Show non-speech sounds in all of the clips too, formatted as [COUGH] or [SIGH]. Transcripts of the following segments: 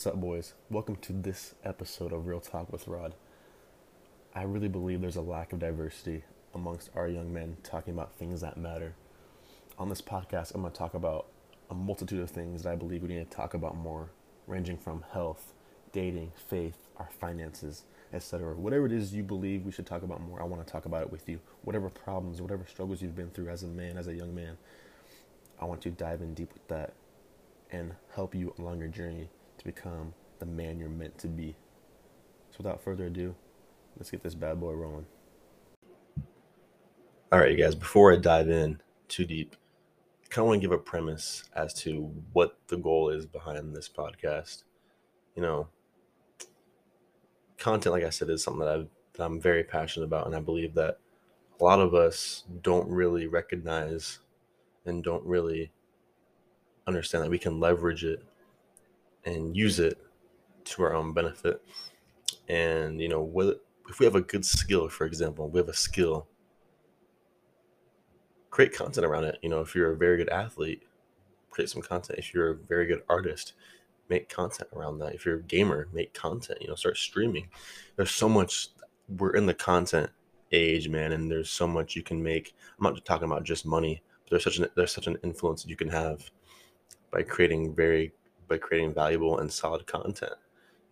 What's up, boys? Welcome to this episode of Real Talk with Rod. I really believe there's a lack of diversity amongst our young men talking about things that matter. On this podcast, I'm going to talk about a multitude of things that I believe we need to talk about more, ranging from health, dating, faith, our finances, etc. Whatever it is you believe we should talk about more, I want to talk about it with you. Whatever problems, whatever struggles you've been through as a man, as a young man, I want to dive in deep with that and help you along your journey to become the man you're meant to be. So, without further ado, let's get this bad boy rolling. All right, you guys, before I dive in too deep, I kind of want to give a premise as to what the goal is behind this podcast. You know, content, like I said, is something that, i that I'm very passionate about, and I believe that a lot of us don't really recognize and don't really understand that we can leverage it and use it to our own benefit. And you know, what if we have a good skill, for example, we have a skill, create content around it. You know, if you're a very good athlete, create some content. If you're a very good artist, make content around that. If you're a gamer, make content. You know, start streaming. There's so much. We're in the content age, man, and there's so much you can make. I'm not talking about just money, but there's such an there's such an influence that you can have by creating very by creating valuable and solid content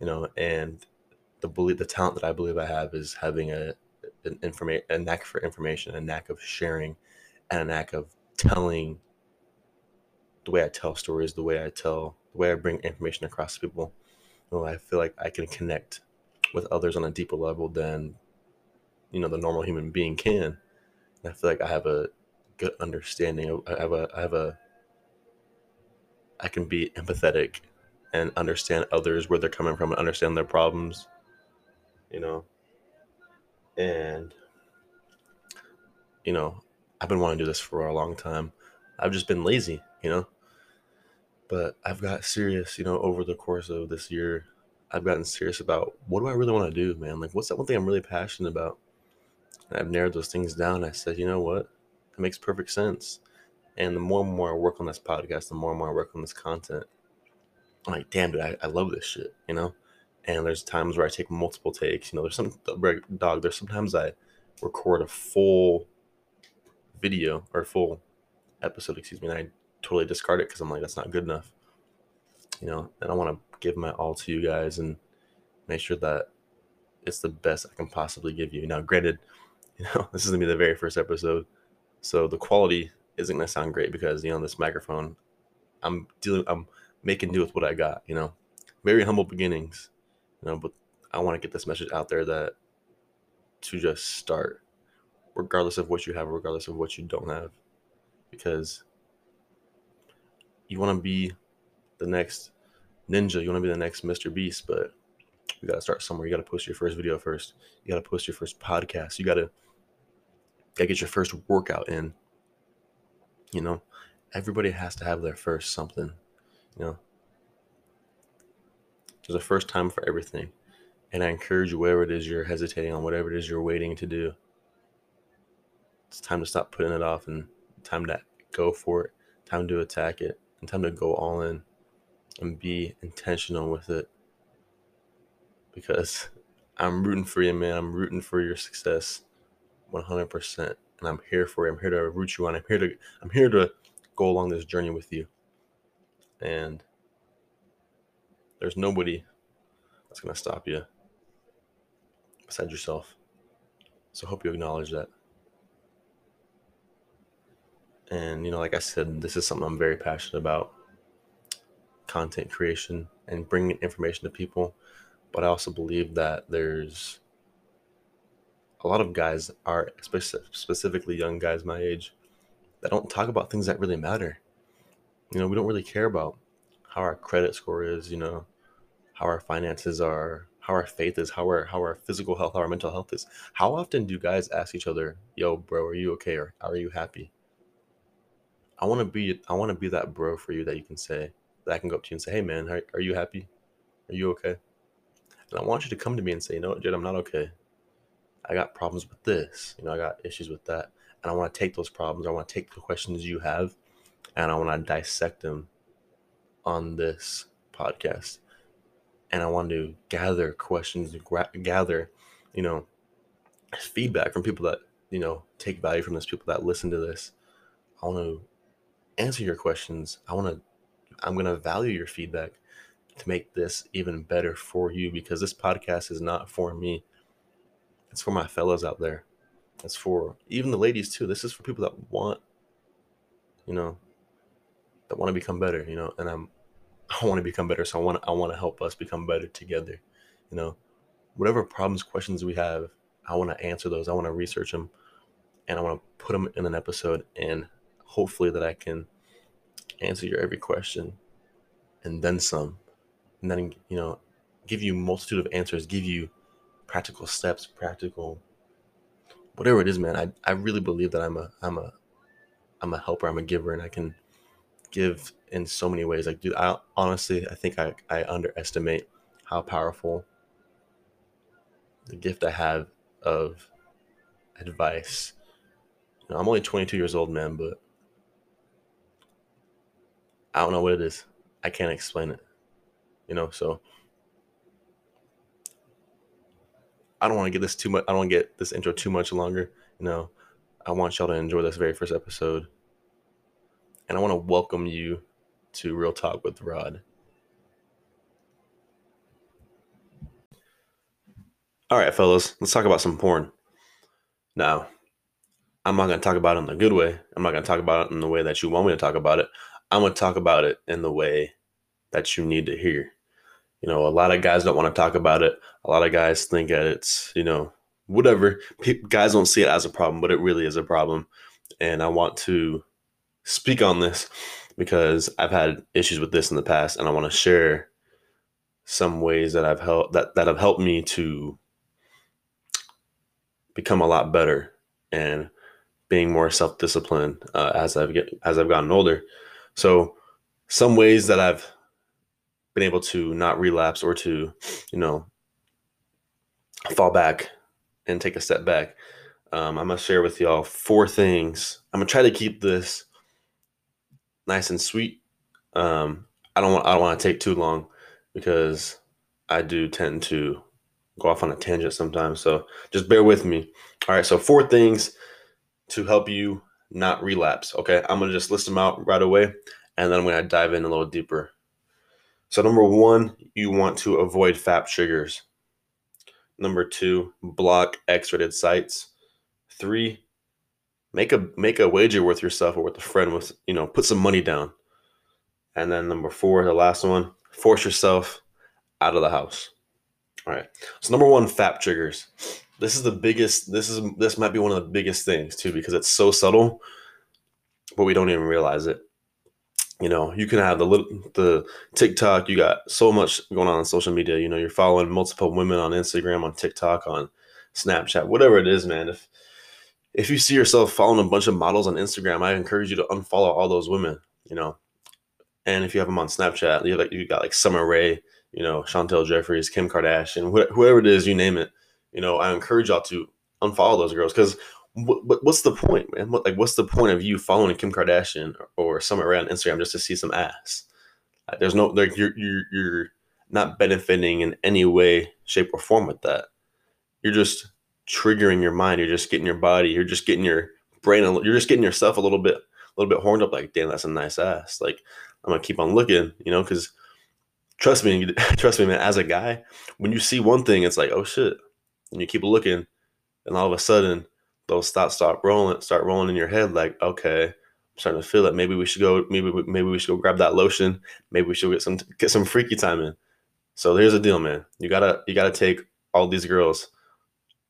you know and the belief the talent that i believe i have is having a an information a knack for information a knack of sharing and a knack of telling the way i tell stories the way i tell the way i bring information across to people. You know, i feel like i can connect with others on a deeper level than you know the normal human being can. And i feel like i have a good understanding i have a i have a I can be empathetic and understand others where they're coming from and understand their problems, you know. And you know, I've been wanting to do this for a long time. I've just been lazy, you know. But I've got serious, you know, over the course of this year, I've gotten serious about what do I really want to do, man? Like what's that one thing I'm really passionate about? And I've narrowed those things down. I said, you know what? It makes perfect sense. And the more and more I work on this podcast, the more and more I work on this content, I'm like, damn, dude, I, I love this shit, you know? And there's times where I take multiple takes. You know, there's some dog, there's sometimes I record a full video or full episode, excuse me, and I totally discard it because I'm like, that's not good enough. You know, and I want to give my all to you guys and make sure that it's the best I can possibly give you. Now, granted, [LAUGHS] you know, this is gonna be the very first episode, so the quality isn't going to sound great because you know this microphone i'm dealing i'm making do with what i got you know? Very humble beginnings you know but i want to get this message out there that to just start regardless of what you have regardless of what you don't have because you want to be the next ninja you want to be the next MrBeast but you got to start somewhere. You got to post your first video first. You got to post your first podcast. You got to got to get your first workout in you know, everybody has to have their first something. You know, there's a first time for everything. And I encourage you, whatever it is you're hesitating on, whatever it is you're waiting to do, it's time to stop putting it off and time to go for it, time to attack it, and time to go all in and be intentional with it. Because [LAUGHS] I'm rooting for you, man. I'm rooting for your success 100% and I'm here for you. I'm here to root you on. I'm here to I'm here to go along this journey with you. And there's nobody that's gonna stop you besides yourself. So I hope you acknowledge that. And you know, like I said, this is something I'm very passionate about. Content creation and bringing information to people. But I also believe that there's a lot of guys are specifically young guys my age that don't talk about things that really matter. You know we don't really care about how our credit score is you know how our finances are how our faith is how our how our physical health how our mental health is. How often do guys ask each other yo bro are you okay? Or are you happy? I want to be i want to be that bro for you that you can say that i can go up to you and say hey man are, are you happy? Are you okay? And i want you to come to me and say you know what jed i'm not okay I got problems with this, you know, I got issues with that. And I want to take those problems, I want to take the questions you have, and I want to dissect them on this podcast. and I want to gather questions, gather, you know, feedback from people that you know take value from this, people that listen to this. I want to answer your questions. I want to. I'm going to value your feedback to make this even better for you because this podcast is not for me. It's for my fellows out there. It's for even the ladies too. This is for people that want, you know, that want to become better, you know, and I'm [LAUGHS] I want to become better. So I want I want to help us become better together. You know, whatever problems, questions we have, I want to answer those. I want to research them, and I want to put them in an episode, and hopefully that I can answer your every question, and then some, and then you know, give you multitude of answers, give you practical steps, practical whatever it is, man. I I really believe that I'm a I'm a I'm a helper. I'm a giver, and I can give in so many ways. Like, dude, I honestly, I think I, I underestimate how powerful the gift I have of advice. You know, I'm only 22 years old, man, but I don't know what it is. I can't explain it. You know, so I don't want to get this too much. I don't get this intro too much longer. You know, I want y'all to enjoy this very first episode and I want to welcome you to Real Talk with Rod. All right, fellas, let's talk about some porn. Now, I'm not going to talk about it in the good way. I'm not going to talk about it in the way that you want me to talk about it. I'm going to talk about it in the way that you need to hear. You know, a lot of guys don't want to talk about it. A lot of guys think that it's, you know, whatever. guys don't see it as a problem, but it really is a problem. And I want to speak on this because I've had issues with this in the past, and I want to share some ways that I've helped that that have helped me to become a lot better and being more self disciplined uh, as I've get as I've gotten older. So some ways that I've been able to not relapse or to you know fall back and take a step back. Um, I'm gonna share with y'all four things. I'm gonna try to keep this nice and sweet. Um, I don't want I don't want to take too long because I do tend to go off on a tangent sometimes. So just bear with me. All right, so four things to help you not relapse. Okay, I'm gonna just list them out right away, and then I'm gonna dive in a little deeper. So number one, you want to avoid FAP triggers. Number two, block X-rated sites. Three, make a make a wager with yourself or with a friend with you know put some money down. And then number four the last one force yourself out of the house. All right. So number one fap triggers this is the biggest this is this might be one of the biggest things too because it's so subtle but we don't even realize it you know you can have the little the tiktok you got so much going on on social media you know you're following multiple women on instagram on tiktok on snapchat whatever it is man if if you see yourself following a bunch of models on Instagram, I encourage you to unfollow all those women, you know. And if you have them on Snapchat, you like you got like Summer Rae, you know, Chantel Jeffries, Kim Kardashian, wh- whoever it is, you name it. You know, I encourage y'all to unfollow those girls because what, what's the point, man? What, like, what's the point of you following Kim Kardashian or Rae on Instagram just to see some ass? There's no like you're you're you're not benefiting in any way, shape, or form with that. You're just triggering your mind. You're just getting your body. You're just getting your brain. You're just getting yourself a little bit, a little bit horned up. Like, damn, that's a nice ass. Like, I'm gonna keep on looking. You know, because trust me, [LAUGHS] trust me, man. As a guy, when you see one thing, it's like, oh shit, and you keep looking, and all of a sudden, those thoughts start rolling, start rolling in your head. Like, okay, I'm starting to feel it. Maybe we should go. Maybe maybe we should go grab that lotion. Maybe we should get some get some freaky time in. So here's the deal, man. You gotta you gotta take all these girls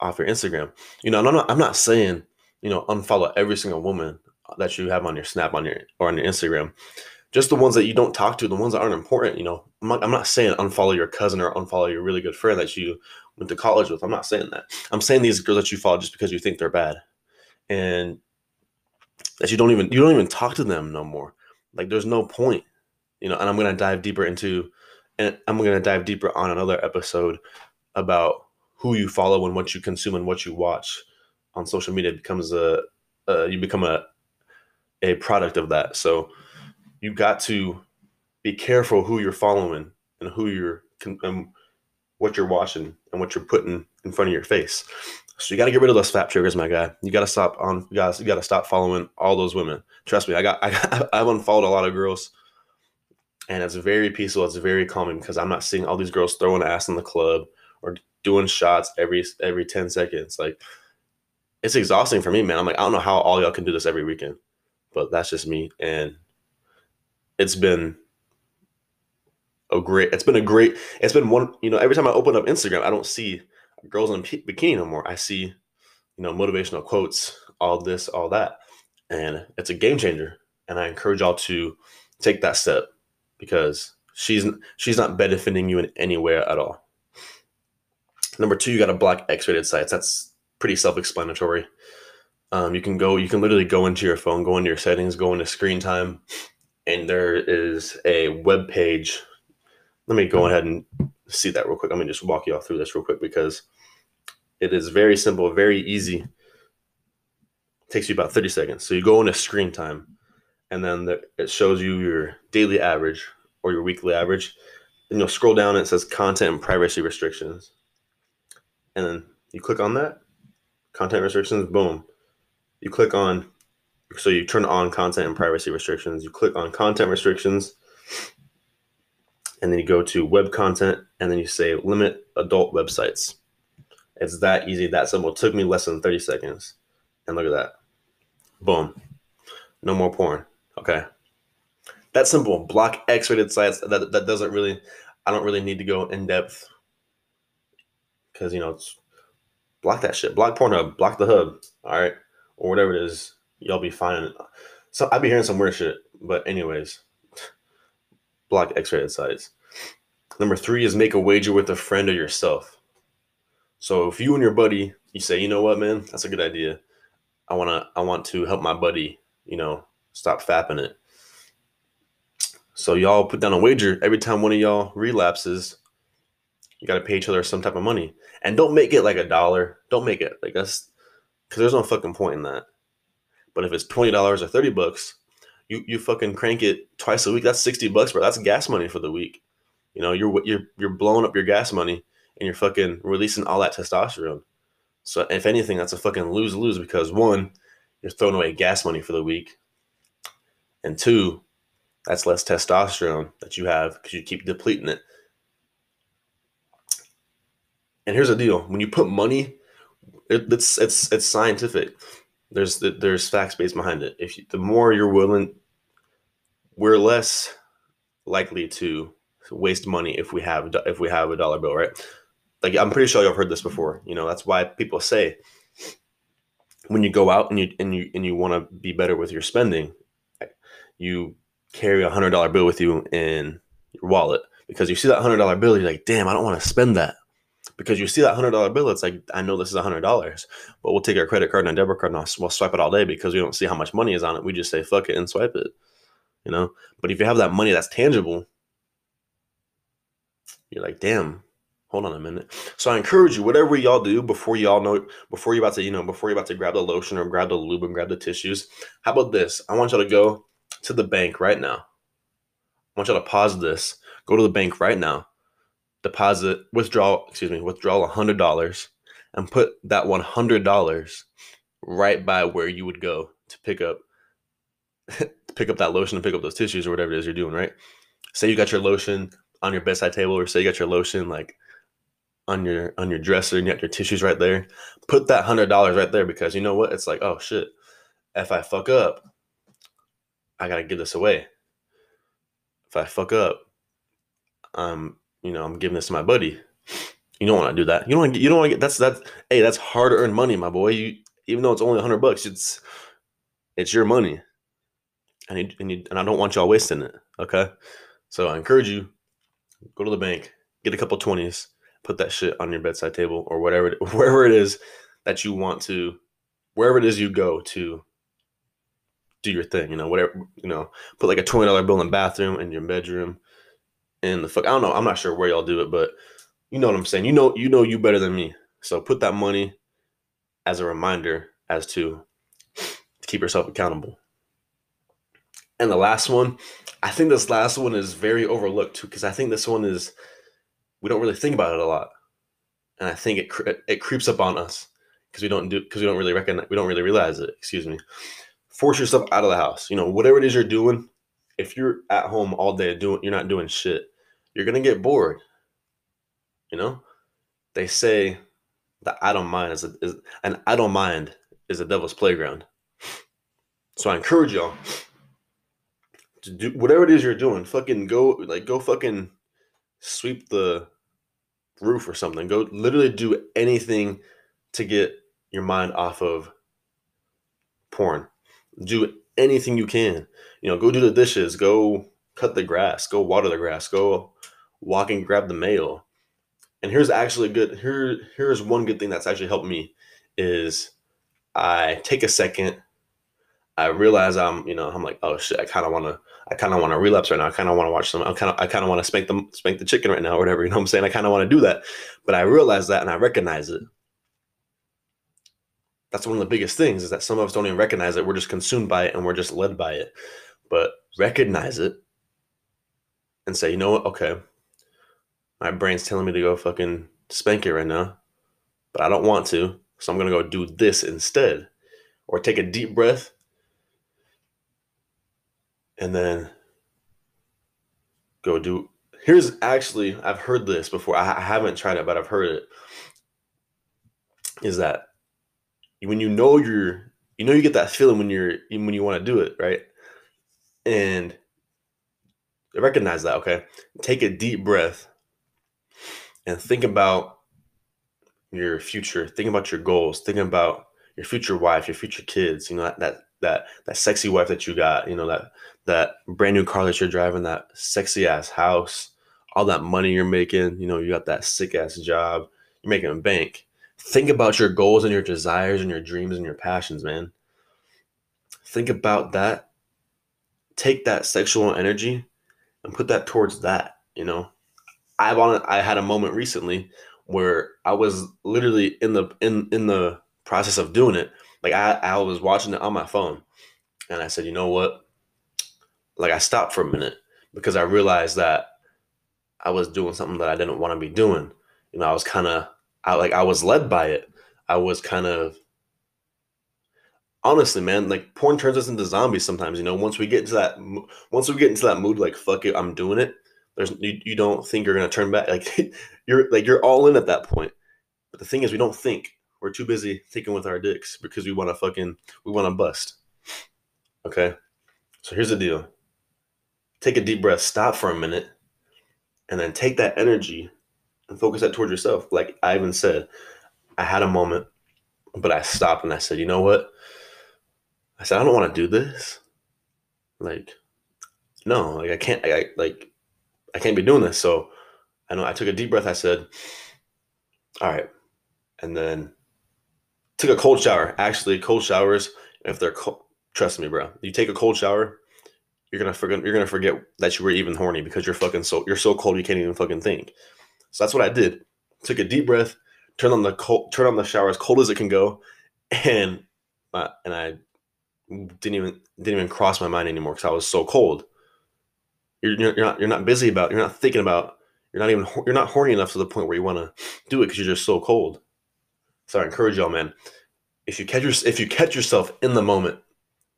off your Instagram. You know, I'm not I'm not saying, you know, unfollow every single woman that you have on your Snap on your or on your Instagram. Just the ones that you don't talk to, the ones that aren't important. You know, I'm not, I'm not saying unfollow your cousin or unfollow your really good friend that you went to college with. I'm not saying that. I'm saying these girls that you follow just because you think they're bad, and that you don't even you don't even talk to them no more. Like there's no point, you know. And I'm gonna dive deeper into, and I'm gonna dive deeper on another episode about who you follow and what you consume and what you watch on social media becomes a, you become a a product of that. So you got to be careful who you're following and who you're um, what you're watching and what you're putting in front of your face. So you got to get rid of those FAP triggers, my guy. You got to stop on guys. You got to stop following all those women. Trust me, I got I, [LAUGHS] I've unfollowed a lot of girls, and it's very peaceful. It's very calming because I'm not seeing all these girls throwing ass in the club or doing shots every every ten seconds. Like it's exhausting for me, man. I'm like I don't know how all y'all can do this every weekend, but that's just me, and it's been a great. It's been a great. It's been one. You know, every time I open up Instagram, I don't see girls in bikini no more. I see, you know, motivational quotes, all this, all that, and it's a game changer. And I encourage y'all to take that step because she's she's not benefiting you in any way at all. Number two, you got to block X-rated sites. That's pretty self-explanatory. Um, you can go, you can literally go into your phone, go into your settings, go into screen time, and there is a web page let me go ahead and see that real quick. Let me just walk you all through this real quick because it is very simple, very easy. It takes you about 30 seconds. So you go into screen time, and then the, it shows you your daily average or your weekly average. Then you'll scroll down and it says content and privacy restrictions. And then you click on that, content restrictions, boom. You click on, so you turn on content and privacy restrictions. You click on content restrictions and then you go to web content, and then you say limit adult websites. It's that easy, that simple. It took me less than 30 seconds. And look at that. Boom. No more porn. Okay. That simple. Block X rated sites. That, that doesn't really, I don't really need to go in depth because, you know, it's block that shit. Block Pornhub. Block the hub. All right. Or whatever it is. Y'all be fine. So I'd be hearing some weird shit. But, anyways, block X-rated sites. Number three is make a wager with a friend or yourself. So if you and your buddy, you say, you know what, man, that's a good idea. I wanna, I want to help my buddy, you know, stop fapping it. So y'all put down a wager every time one of y'all relapses. You got to pay each other some type of money, and don't make it like a dollar. Don't make it like us, because there's no fucking point in that. But if it's twenty dollars or thirty bucks, you you fucking crank it twice a week. That's sixty bucks, bro. That's gas money for the week. You know, you're you're you're blowing up your gas money and you're fucking releasing all that testosterone. So if anything, that's a fucking lose lose because one, you're throwing away gas money for the week, and two, that's less testosterone that you have because you keep depleting it. And here's the deal: when you put money, it, it's it's it's scientific. There's there's facts based behind it. If you, the more you're willing, we're less likely to waste money if we have if we have a dollar bill, right? Like I'm pretty sure you've heard this before. You know that's why people say when you go out and you and you and you want to be better with your spending, you carry a hundred dollar bill with you in your wallet because you see that hundred dollar bill, you're like, damn, I don't want to spend that because you see that hundred dollar bill, it's like I know this is hundred dollars, but we'll take our credit card and our debit card and we'll swipe it all day because we don't see how much money is on it. We just say fuck it and swipe it, you know. But if you have that money that's tangible, you're like, damn, hold on a minute. So I encourage you, whatever y'all do before y'all know, before you're about to, you know, before you're about to grab the lotion or grab the lube and grab the tissues. How about this? I want y'all to go to the bank right now. I want y'all to pause this. Go to the bank right now deposit, withdraw, excuse me, withdraw $100 and put that $100 right by where you would go to pick up to [LAUGHS] pick up that lotion and pick up those tissues or whatever it is you're doing, right? Say you got your lotion on your bedside table or say you got your lotion like on your on your dresser and you got your tissues right there. Put that $100 right there because you know what? It's like, "Oh shit. If I fuck up, I got to give this away. If I fuck up, um you know, I'm giving this to my buddy. You don't want to do that. You don't want to. You don't want to get. That's that's. Hey, that's hard earned money, my boy. You even though it's only hundred bucks, it's it's your money, and you, and you, and I don't want y'all wasting it. Okay, so I encourage you go to the bank, get a couple twenties, put that shit on your bedside table or whatever [LAUGHS] wherever it is that you want to, wherever it is you go to do your thing. You know, whatever you know, put like a twenty dollar bill in the bathroom in your bedroom in the fuck. I don't know. I'm not sure where y'all do it, but you know what I'm saying. You know, you know you better than me. So put that money as a reminder as to, to keep yourself accountable. And the last one, I think this last one is very overlooked too, because I think this one is we don't really think about it a lot, and I think it cre- it creeps up on us because we don't do because we don't really recognize we don't really realize it. Excuse me. Force yourself out of the house. You know, whatever it is you're doing. If you're at home all day doing, you're not doing shit. You're gonna get bored. You know, they say that I don't mind is, a, is an I don't mind is a devil's playground. So I encourage y'all to do whatever it is you're doing. Fucking go like go fucking sweep the roof or something. Go literally do anything to get your mind off of porn. Do anything you can. You know, go do the dishes, go cut the grass, go water the grass, go walk and grab the mail. And here's actually good here here's one good thing that's actually helped me is I take a second I realize I'm, you know, I'm like, oh shit, I kind of want to, I kind of want to relapse right now. I kind of want to watch some. I kind of, I kind of want to spank them, spank the chicken right now, or whatever. You know what I'm saying? I kind of want to do that, but I realize that and I recognize it. That's one of the biggest things is that some of us don't even recognize it. We're just consumed by it and we're just led by it. But recognize it and say, you know what? Okay, my brain's telling me to go fucking spank it right now, but I don't want to, so I'm gonna go do this instead, or take a deep breath and then go do. Here's actually, I've heard this before. I haven't tried it, but I've heard it. Is that when you know you're, you know, you get that feeling when you're, when you want to do it, right? And recognize that, okay? Take a deep breath and think about your future. Think about your goals. Think about your future wife, your future kids. You know that that that that sexy wife that you got. You know that that brand new car that you're driving, that sexy ass house, all that money you're making, you know, you got that sick ass job, you're making a bank. Think about your goals and your desires and your dreams and your passions, man. Think about that. Take that sexual energy and put that towards that, you know. I've on I had a moment recently where I was literally in the in in the process of doing it. Like I, I was watching it on my phone and I said, you know what? like I stopped for a minute because I realized that I was doing something that I didn't want to be doing. You know, I was kind of I like I was led by it. I was kind of honestly, man, like porn turns us into zombies sometimes. You know, once we get into that, once we get into that mood, like fuck it, I'm doing it. There's you, you don't think you're gonna turn back. Like [LAUGHS] you're like you're all in at that point. But the thing is, we don't think. We're too busy thinking with our dicks because we want to fucking we want to bust. Okay, so here's the deal take a deep breath, stop for a minute, and then take that energy and focus that towards yourself. Like Ivan said, I had a moment, but I stopped and I said, you know what? I said, I don't want to do this. Like, no, like I can't, I, like, I can't be doing this. So I know I took a deep breath. I said, all right. And then took a cold shower. Actually, cold showers, if they're cold, trust me, bro, you take a cold shower, you're gonna forget you're gonna forget that you were even horny because you're fucking so you're so cold you can't even fucking think. So that's what I did. Took a deep breath, turned on the cold, turned on the shower as cold as it can go, and uh, and I didn't even didn't even cross my mind anymore because I was so cold. You're, you're not you're not busy about you're not thinking about you're not even you're not horny enough to the point where you want to do it because you're just so cold. So I encourage y'all, man. If you catch your, if you catch yourself in the moment,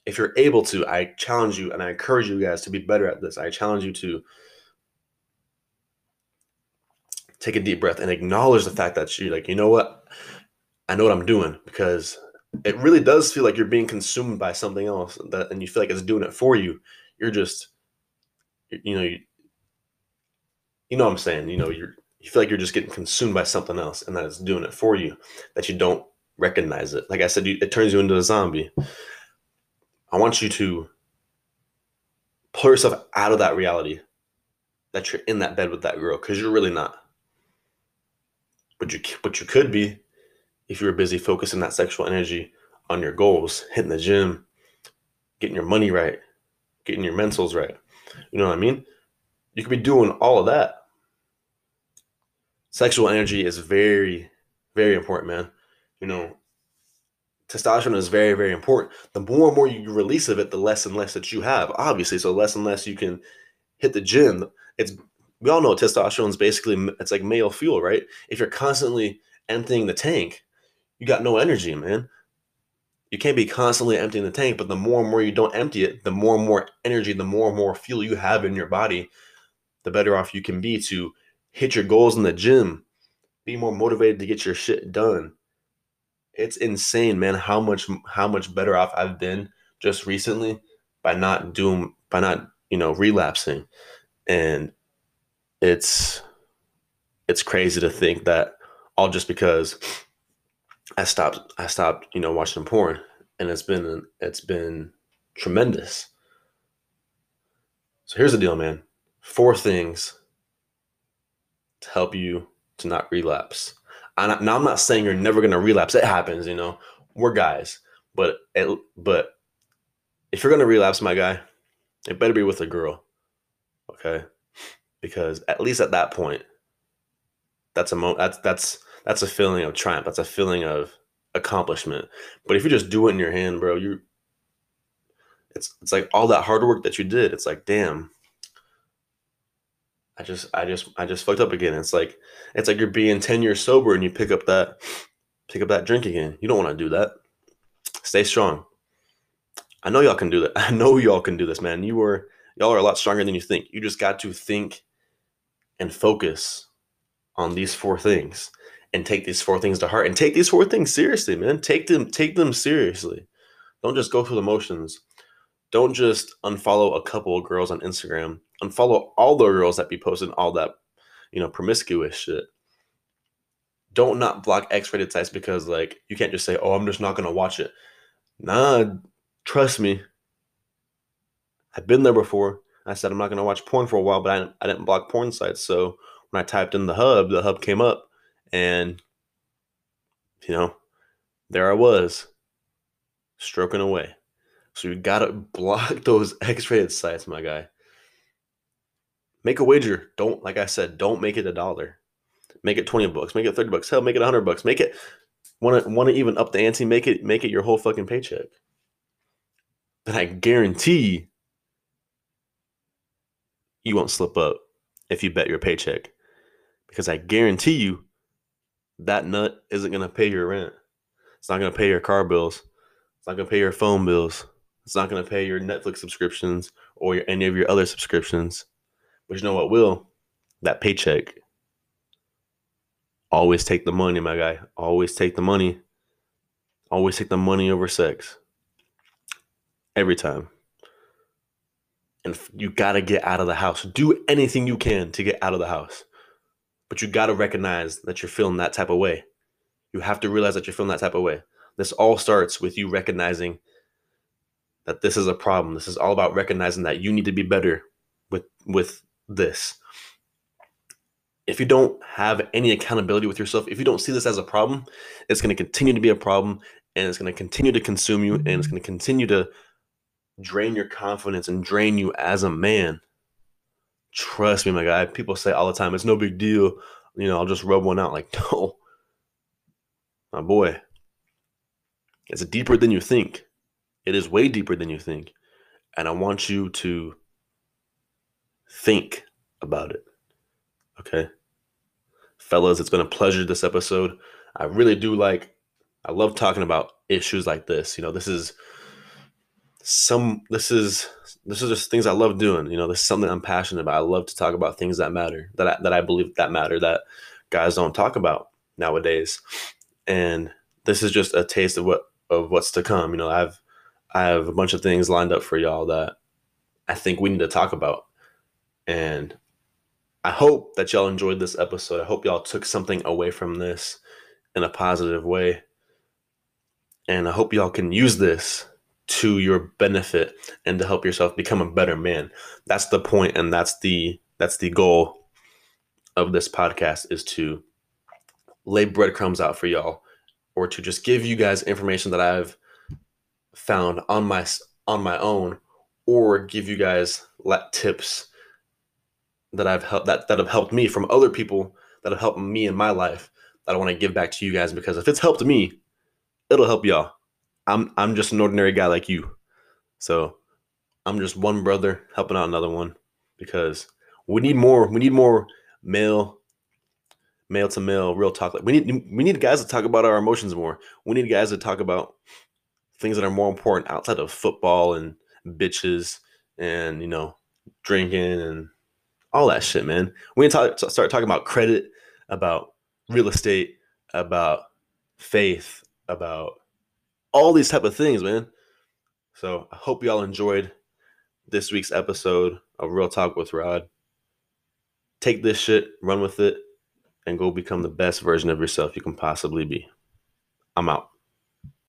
if you're able to, I challenge you and I encourage you guys to be better at this. I challenge you to take a deep breath and acknowledge the fact that you're like, you know what? I know what I'm doing because it really does feel like you're being consumed by something else that and you feel like it's doing it for you. You're just you know, you, you know what I'm saying, you know, you're you feel like you're just getting consumed by something else and that it's doing it for you that you don't recognize it. Like I said, you, it turns you into a zombie. I want you to pull yourself out of that reality that you're in that bed with that girl because you're really not. But you but you could be if you were busy focusing that sexual energy on your goals, hitting the gym, getting your money right, getting your mentals right. You know what I mean? You could be doing all of that. Sexual energy is very, very important, man. You know, testosterone is very very important the more and more you release of it the less and less that you have obviously so less and less you can hit the gym it's we all know testosterone is basically it's like male fuel, right? If you're constantly emptying the tank, you got no energy, man. You can't be constantly emptying the tank, but the more and more you don't empty it, the more and more energy, the more and more fuel you have in your body, the better off you can be to hit your goals in the gym, be more motivated to get your shit done. It's insane, man, how much how much better off I've been just recently by not doing by not, you know, relapsing. And it's it's crazy to think that all just because I stopped I stopped, you know, watching porn and it's been it's been tremendous. So here's the deal, man. Four things to help you to not relapse. And now I'm not saying you're never to relapse. It happens, you know. We're guys, but it, but if you're to relapse, my guy, it better be with a girl. Okay? Because at least at that point that's a mo- that's that's that's a feeling of triumph. That's a feeling of accomplishment. But if you just do it in your hand, bro, you it's it's like all that hard work that you did. It's like, damn, I just I just I just fucked up again. It's like it's like you're being 10 years sober and you pick up that pick up that drink again. You don't want to do that. Stay strong. I know y'all can do that. [LAUGHS] I know y'all can do this, man. You are y'all are a lot stronger than you think. You just got to think and focus on these four things and take these four things to heart and take these four things seriously, man. Take them take them seriously. Don't just go through the motions. Don't just unfollow a couple of girls on Instagram unfollow all the girls that be posting all that, you know, promiscuous shit. Don't not block X-rated sites because like you can't just say, "Oh, I'm just not gonna watch it." Nah, trust me. I've been there before. I said I'm not gonna watch porn for a while, but I, I didn't block porn sites. So when I typed in the hub, the hub came up, and you know, there I was, stroking away. So you gotta [LAUGHS] block those [LAUGHS] X-rated sites, my guy make a wager. Don't, like I said, don't make it a dollar. Make it 20 bucks, make it 30 bucks. Hell, make it 100 bucks. Make it, want to want to even up the ante, make it make it your whole fucking paycheck. But I guarantee you won't slip up if you bet your paycheck. Because I guarantee you that nut isn't going to pay your rent. It's not going to pay your car bills. It's not going to pay your phone bills. It's not going to pay your Netflix subscriptions or your, any of your other subscriptions. But you know what will? That paycheck. Always take the money, my guy. Always take the money. Always take the money over sex. Every time. And you got to get out of the house. Do anything you can to get out of the house. But you got to recognize that you're feeling that type of way. You have to realize that you're feeling that type of way. This all starts with you recognizing that this is a problem. This is all about recognizing that you need to be better with with this. If you don't have any accountability with yourself, if you don't see this as a problem, it's going to continue to be a problem and it's going to continue to consume you and it's going to continue to drain your confidence and drain you as a man. Trust me, my guy. People say all the time, it's no big deal. You know, I'll just rub one out. Like, [LAUGHS] no. My boy, it's deeper than you think. It is way deeper than you think. And I want you to think about it. Okay. Fellas, it's been a pleasure this episode. I really do like, I love talking about issues like this. You know, this is some, this is, this is just things I love doing. You know, this is something I'm passionate about. I love to talk about things that matter, that I, that I believe that matter, that guys don't talk about nowadays. And this is just a taste of what, of what's to come. You know, I've, I have a bunch of things lined up for y'all that I think we need to talk about and I hope that y'all enjoyed this episode. I hope y'all took something away from this in a positive way. And I hope y'all can use this to your benefit and to help yourself become a better man. That's the point and that's the that's the goal of this podcast is to lay breadcrumbs out for y'all or to just give you guys information that I've found on my on my own or give you guys tips that I've helped that, that have helped me from other people that have helped me in my life that I want to give back to you guys because if it's helped me, it'll help y'all. I'm I'm just an ordinary guy like you. So I'm just one brother helping out another one because We need more. We need more male, male to male, real talk. Like we need we need guys to talk about our emotions more. We need guys to talk about things that are more important outside of football and bitches and you know drinking and all that shit, man. We need to talk, start talking about credit, about real estate, about faith, about all these type of things, man. So I hope y'all enjoyed this week's episode of Real Talk with Rod. Take this shit, run with it, and go become the best version of yourself you can possibly be. I'm out.